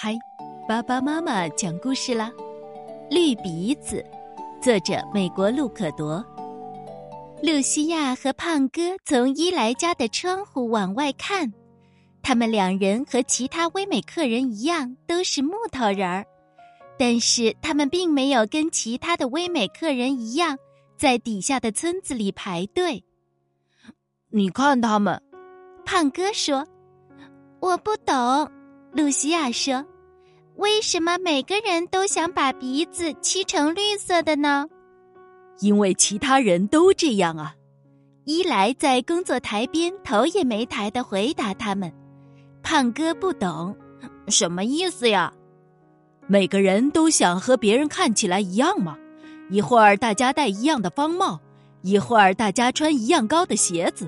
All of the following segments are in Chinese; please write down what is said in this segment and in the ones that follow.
嗨，爸爸妈妈讲故事啦！绿鼻子，作者美国路可铎。露西亚和胖哥从伊莱家的窗户往外看，他们两人和其他威美客人一样，都是木头人儿，但是他们并没有跟其他的威美客人一样，在底下的村子里排队。你看他们，胖哥说：“我不懂。”露西亚说：“为什么每个人都想把鼻子漆成绿色的呢？”因为其他人都这样啊。伊莱在工作台边头也没抬的回答他们。胖哥不懂，什么意思呀？每个人都想和别人看起来一样吗。一会儿大家戴一样的方帽，一会儿大家穿一样高的鞋子。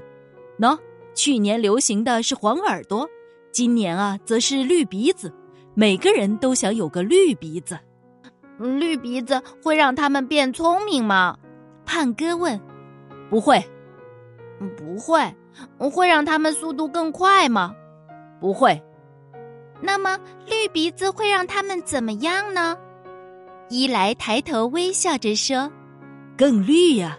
喏，去年流行的是黄耳朵。今年啊，则是绿鼻子，每个人都想有个绿鼻子。绿鼻子会让他们变聪明吗？胖哥问。不会，不会，会让他们速度更快吗？不会。那么绿鼻子会让他们怎么样呢？伊莱抬头微笑着说：“更绿呀。”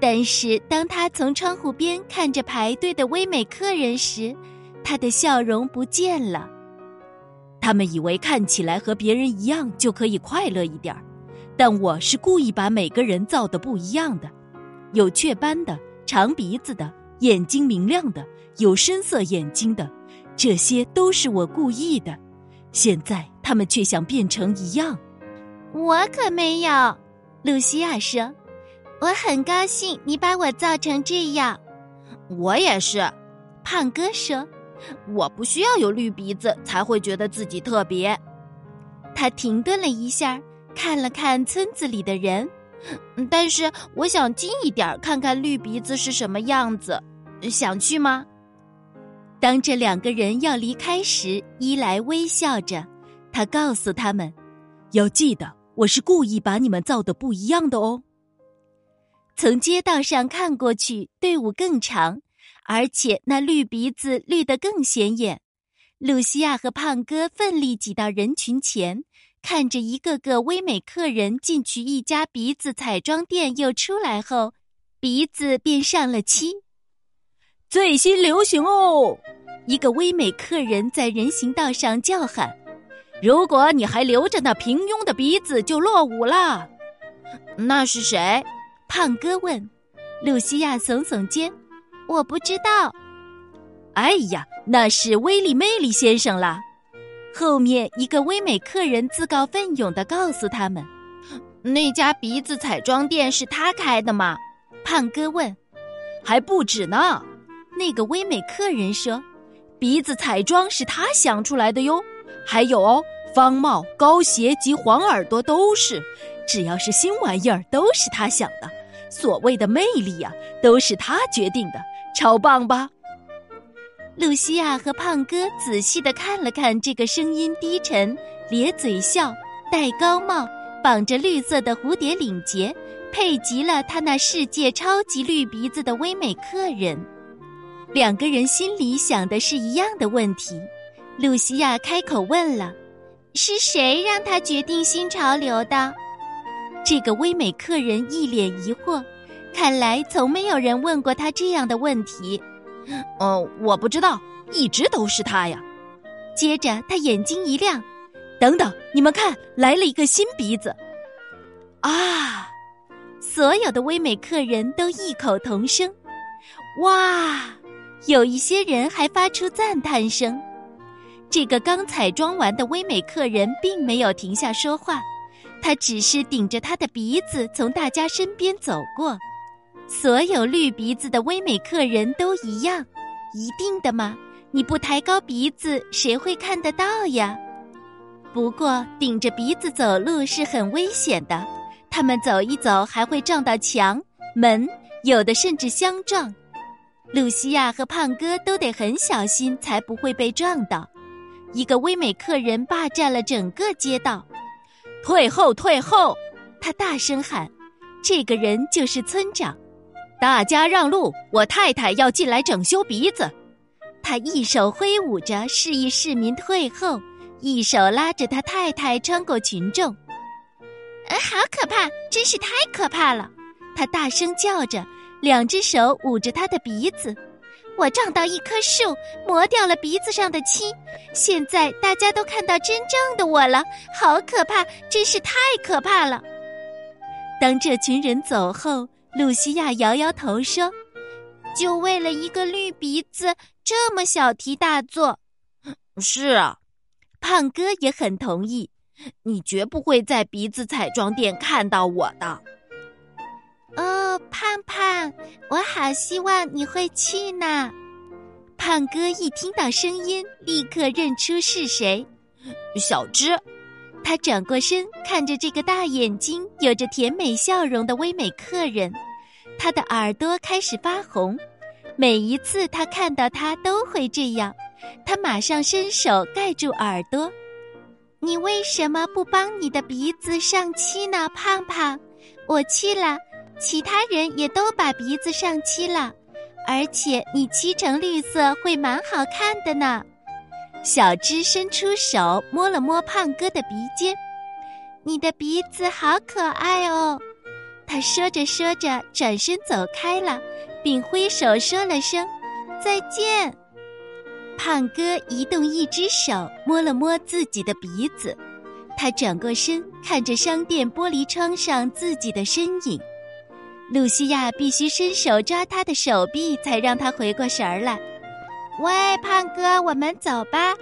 但是当他从窗户边看着排队的威美客人时，他的笑容不见了。他们以为看起来和别人一样就可以快乐一点儿，但我是故意把每个人造的不一样的：有雀斑的、长鼻子的、眼睛明亮的、有深色眼睛的，这些都是我故意的。现在他们却想变成一样。我可没有，露西亚说：“我很高兴你把我造成这样。”我也是，胖哥说。我不需要有绿鼻子才会觉得自己特别。他停顿了一下，看了看村子里的人，但是我想近一点看看绿鼻子是什么样子。想去吗？当这两个人要离开时，伊莱微笑着，他告诉他们：“要记得，我是故意把你们造的不一样的哦。”从街道上看过去，队伍更长。而且那绿鼻子绿得更显眼。露西亚和胖哥奋力挤到人群前，看着一个个唯美客人进去一家鼻子彩妆店又出来后，鼻子便上了漆。最新流行哦！一个唯美客人在人行道上叫喊：“如果你还留着那平庸的鼻子，就落伍了。”那是谁？胖哥问。露西亚耸耸肩。我不知道。哎呀，那是威利·梅利先生啦！后面一个威美客人自告奋勇的告诉他们：“那家鼻子彩妆店是他开的吗？”胖哥问。“还不止呢。”那个威美客人说：“鼻子彩妆是他想出来的哟。还有哦，方帽、高鞋及黄耳朵都是，只要是新玩意儿都是他想的。所谓的魅力呀，都是他决定的。”超棒吧！露西亚和胖哥仔细的看了看这个声音低沉、咧嘴笑、戴高帽、绑着绿色的蝴蝶领结、配极了他那世界超级绿鼻子的威美客人。两个人心里想的是一样的问题。露西亚开口问了：“是谁让他决定新潮流的？”这个威美客人一脸疑惑。看来从没有人问过他这样的问题。哦，我不知道，一直都是他呀。接着他眼睛一亮，等等，你们看，来了一个新鼻子。啊！所有的威美客人都异口同声：“哇！”有一些人还发出赞叹声。这个刚彩妆完的威美客人并没有停下说话，他只是顶着他的鼻子从大家身边走过。所有绿鼻子的威美客人都一样，一定的吗？你不抬高鼻子，谁会看得到呀？不过顶着鼻子走路是很危险的，他们走一走还会撞到墙、门，有的甚至相撞。露西亚和胖哥都得很小心，才不会被撞到。一个威美客人霸占了整个街道，退后，退后！他大声喊：“这个人就是村长。”大家让路，我太太要进来整修鼻子。他一手挥舞着，示意市民退后，一手拉着他太太穿过群众。呃，好可怕！真是太可怕了！他大声叫着，两只手捂着他的鼻子。我撞到一棵树，磨掉了鼻子上的漆。现在大家都看到真正的我了，好可怕！真是太可怕了。当这群人走后，露西亚摇摇头说：“就为了一个绿鼻子，这么小题大做。”是啊，胖哥也很同意。你绝不会在鼻子彩妆店看到我的。哦，胖胖，我好希望你会去呢。胖哥一听到声音，立刻认出是谁，小芝。他转过身，看着这个大眼睛、有着甜美笑容的威美客人，他的耳朵开始发红。每一次他看到他都会这样，他马上伸手盖住耳朵。你为什么不帮你的鼻子上漆呢，胖胖？我去了，其他人也都把鼻子上漆了，而且你漆成绿色会蛮好看的呢。小芝伸出手摸了摸胖哥的鼻尖，你的鼻子好可爱哦。他说着说着转身走开了，并挥手说了声再见。胖哥移动一只手摸了摸自己的鼻子，他转过身看着商店玻璃窗上自己的身影。露西亚必须伸手抓他的手臂，才让他回过神儿来。喂，胖哥，我们走吧。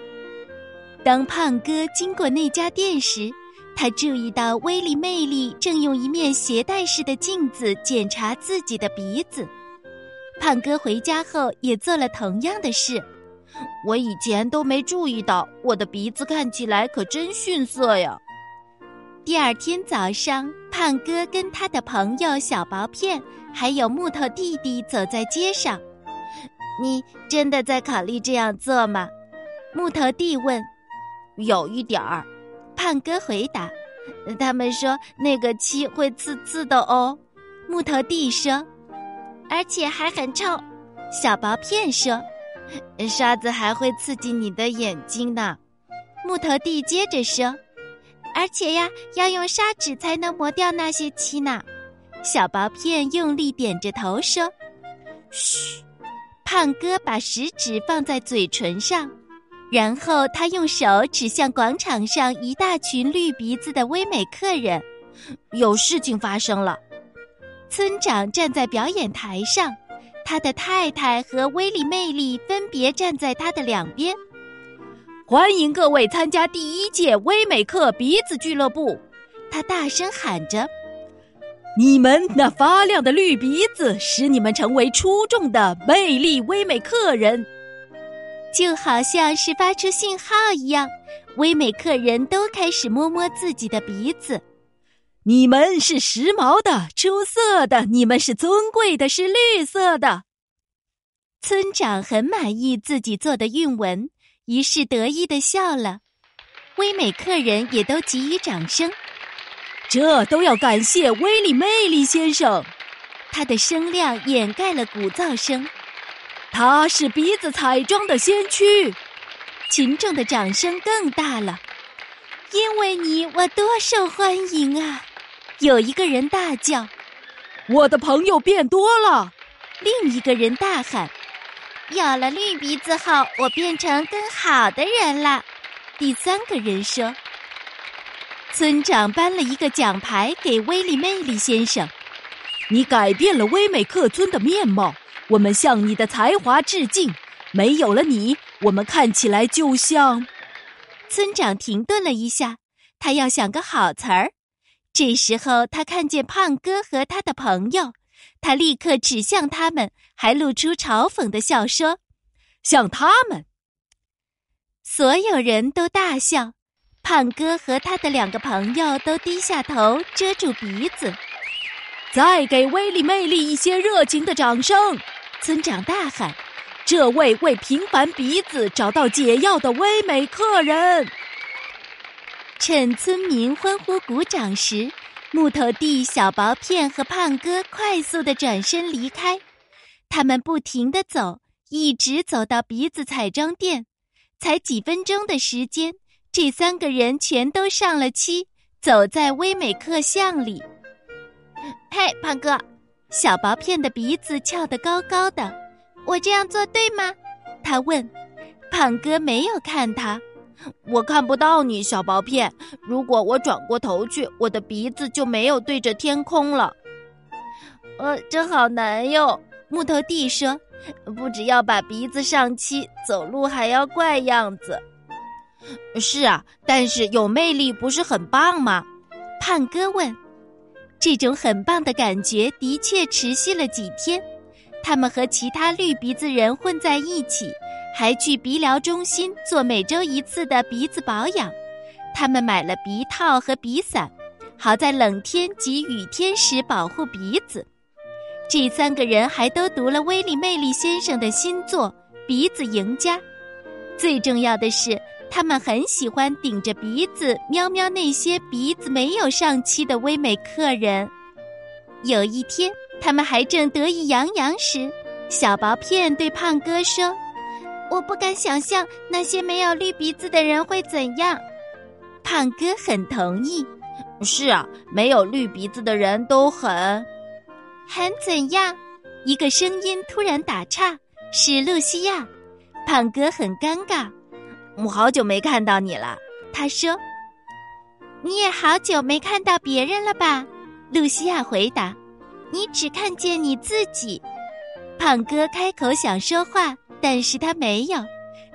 当胖哥经过那家店时，他注意到威力魅力正用一面携带式的镜子检查自己的鼻子。胖哥回家后也做了同样的事。我以前都没注意到，我的鼻子看起来可真逊色呀。第二天早上，胖哥跟他的朋友小薄片还有木头弟弟走在街上。你真的在考虑这样做吗？木头弟问。有一点儿，胖哥回答。他们说那个漆会刺刺的哦。木头弟说。而且还很臭。小薄片说。刷子还会刺激你的眼睛呢。木头弟接着说。而且呀，要用砂纸才能磨掉那些漆呢。小薄片用力点着头说。嘘。胖哥把食指放在嘴唇上，然后他用手指向广场上一大群绿鼻子的威美客人。有事情发生了。村长站在表演台上，他的太太和威力魅力分别站在他的两边。欢迎各位参加第一届威美克鼻子俱乐部，他大声喊着。你们那发亮的绿鼻子使你们成为出众的魅力威美客人，就好像是发出信号一样。威美客人都开始摸摸自己的鼻子。你们是时髦的、出色的，你们是尊贵的，是绿色的。村长很满意自己做的韵文，于是得意的笑了。威美客人也都给予掌声。这都要感谢威利魅力先生，他的声量掩盖了鼓噪声。他是鼻子彩妆的先驱，群众的掌声更大了。因为你，我多受欢迎啊！有一个人大叫：“我的朋友变多了。”另一个人大喊：“有了绿鼻子后，我变成更好的人了。”第三个人说。村长颁了一个奖牌给威利魅力先生，你改变了威美克村的面貌，我们向你的才华致敬。没有了你，我们看起来就像……村长停顿了一下，他要想个好词儿。这时候，他看见胖哥和他的朋友，他立刻指向他们，还露出嘲讽的笑说：“像他们。”所有人都大笑。胖哥和他的两个朋友都低下头遮住鼻子。再给威力魅力一些热情的掌声！村长大喊：“这位为平凡鼻子找到解药的威美客人！”趁村民欢呼鼓掌时，木头弟、小薄片和胖哥快速的转身离开。他们不停的走，一直走到鼻子彩妆店。才几分钟的时间。这三个人全都上了漆，走在威美克巷里。嘿，胖哥，小薄片的鼻子翘得高高的，我这样做对吗？他问。胖哥没有看他，我看不到你，小薄片。如果我转过头去，我的鼻子就没有对着天空了。呃，这好难哟。木头弟说：“不只要把鼻子上漆，走路还要怪样子。”是啊，但是有魅力不是很棒吗？胖哥问。这种很棒的感觉的确持续了几天。他们和其他绿鼻子人混在一起，还去鼻疗中心做每周一次的鼻子保养。他们买了鼻套和鼻伞，好在冷天及雨天时保护鼻子。这三个人还都读了威利·魅力先生的新作《鼻子赢家》。最重要的是。他们很喜欢顶着鼻子喵喵那些鼻子没有上漆的威美客人。有一天，他们还正得意洋洋时，小薄片对胖哥说：“我不敢想象那些没有绿鼻子的人会怎样。”胖哥很同意：“是啊，没有绿鼻子的人都很……很怎样？”一个声音突然打岔，是露西亚。胖哥很尴尬。我好久没看到你了，他说。你也好久没看到别人了吧？露西亚回答。你只看见你自己。胖哥开口想说话，但是他没有。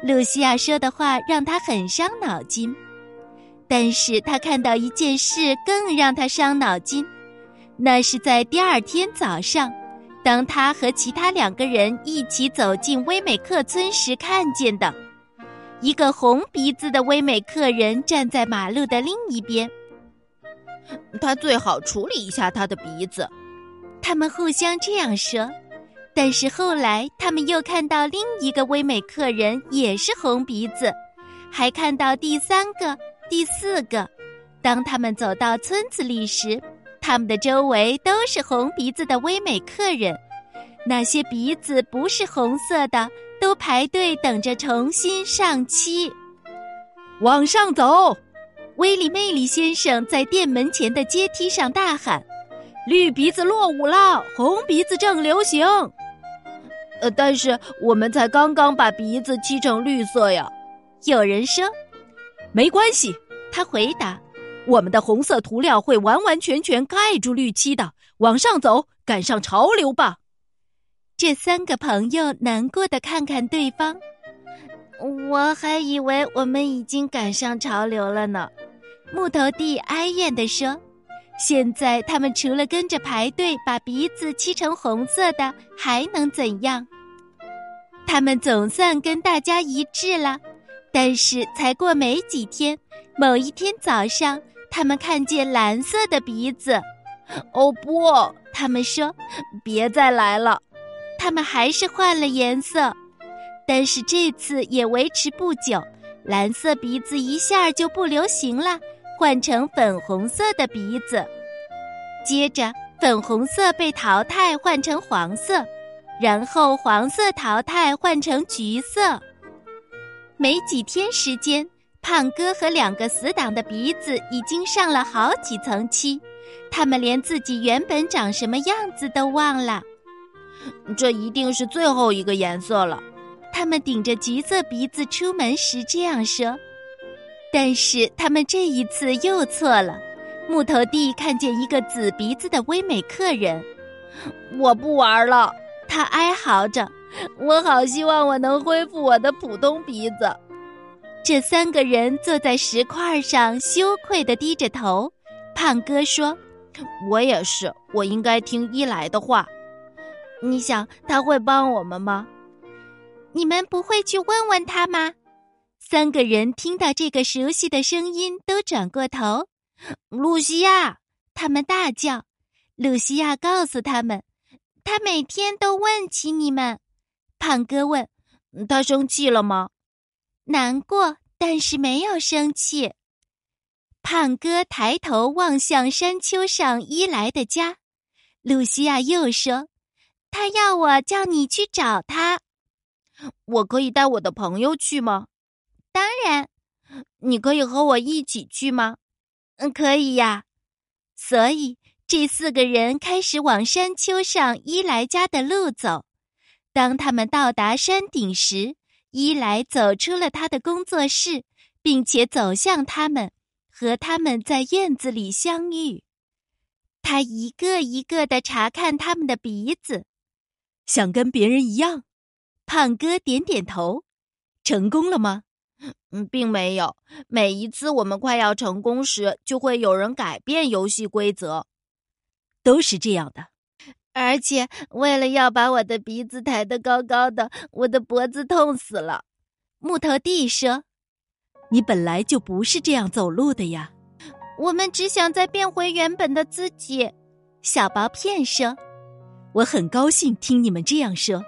露西亚说的话让他很伤脑筋，但是他看到一件事更让他伤脑筋，那是在第二天早上，当他和其他两个人一起走进威美克村时看见的。一个红鼻子的威美客人站在马路的另一边。他最好处理一下他的鼻子。他们互相这样说，但是后来他们又看到另一个威美客人也是红鼻子，还看到第三个、第四个。当他们走到村子里时，他们的周围都是红鼻子的威美客人，那些鼻子不是红色的。都排队等着重新上漆，往上走。威利·魅力先生在店门前的阶梯上大喊：“绿鼻子落伍了，红鼻子正流行。”呃，但是我们才刚刚把鼻子漆成绿色呀。有人说：“没关系。”他回答：“我们的红色涂料会完完全全盖住绿漆的。往上走，赶上潮流吧。”这三个朋友难过的看看对方，我还以为我们已经赶上潮流了呢。木头弟哀怨的说：“现在他们除了跟着排队把鼻子漆成红色的，还能怎样？他们总算跟大家一致了。但是才过没几天，某一天早上，他们看见蓝色的鼻子。哦不，他们说，别再来了。”他们还是换了颜色，但是这次也维持不久。蓝色鼻子一下就不流行了，换成粉红色的鼻子。接着，粉红色被淘汰，换成黄色，然后黄色淘汰，换成橘色。没几天时间，胖哥和两个死党的鼻子已经上了好几层漆，他们连自己原本长什么样子都忘了。这一定是最后一个颜色了。他们顶着橘色鼻子出门时这样说，但是他们这一次又错了。木头弟看见一个紫鼻子的威美客人，我不玩了。他哀嚎着：“我好希望我能恢复我的普通鼻子。”这三个人坐在石块上，羞愧的低着头。胖哥说：“我也是，我应该听伊莱的话。”你想他会帮我们吗？你们不会去问问他吗？三个人听到这个熟悉的声音，都转过头。露西亚，他们大叫。露西亚告诉他们，他每天都问起你们。胖哥问：“他生气了吗？”难过，但是没有生气。胖哥抬头望向山丘上伊莱的家。露西亚又说。他要我叫你去找他，我可以带我的朋友去吗？当然，你可以和我一起去吗？嗯，可以呀。所以这四个人开始往山丘上伊莱家的路走。当他们到达山顶时，伊莱走出了他的工作室，并且走向他们，和他们在院子里相遇。他一个一个的查看他们的鼻子，想跟别人一样。胖哥点点头，成功了吗？嗯，并没有。每一次我们快要成功时，就会有人改变游戏规则，都是这样的。而且，为了要把我的鼻子抬得高高的，我的脖子痛死了。木头地说：“你本来就不是这样走路的呀。”我们只想再变回原本的自己。小薄片说：“我很高兴听你们这样说，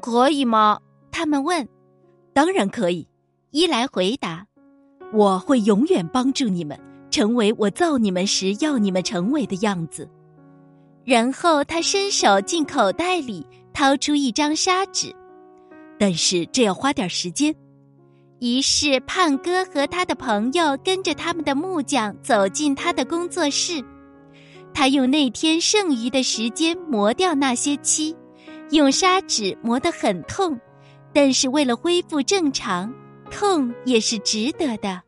可以吗？”他们问。“当然可以。”伊莱回答：“我会永远帮助你们，成为我造你们时要你们成为的样子。”然后他伸手进口袋里掏出一张砂纸，但是这要花点时间。于是，胖哥和他的朋友跟着他们的木匠走进他的工作室。他用那天剩余的时间磨掉那些漆，用砂纸磨得很痛，但是为了恢复正常，痛也是值得的。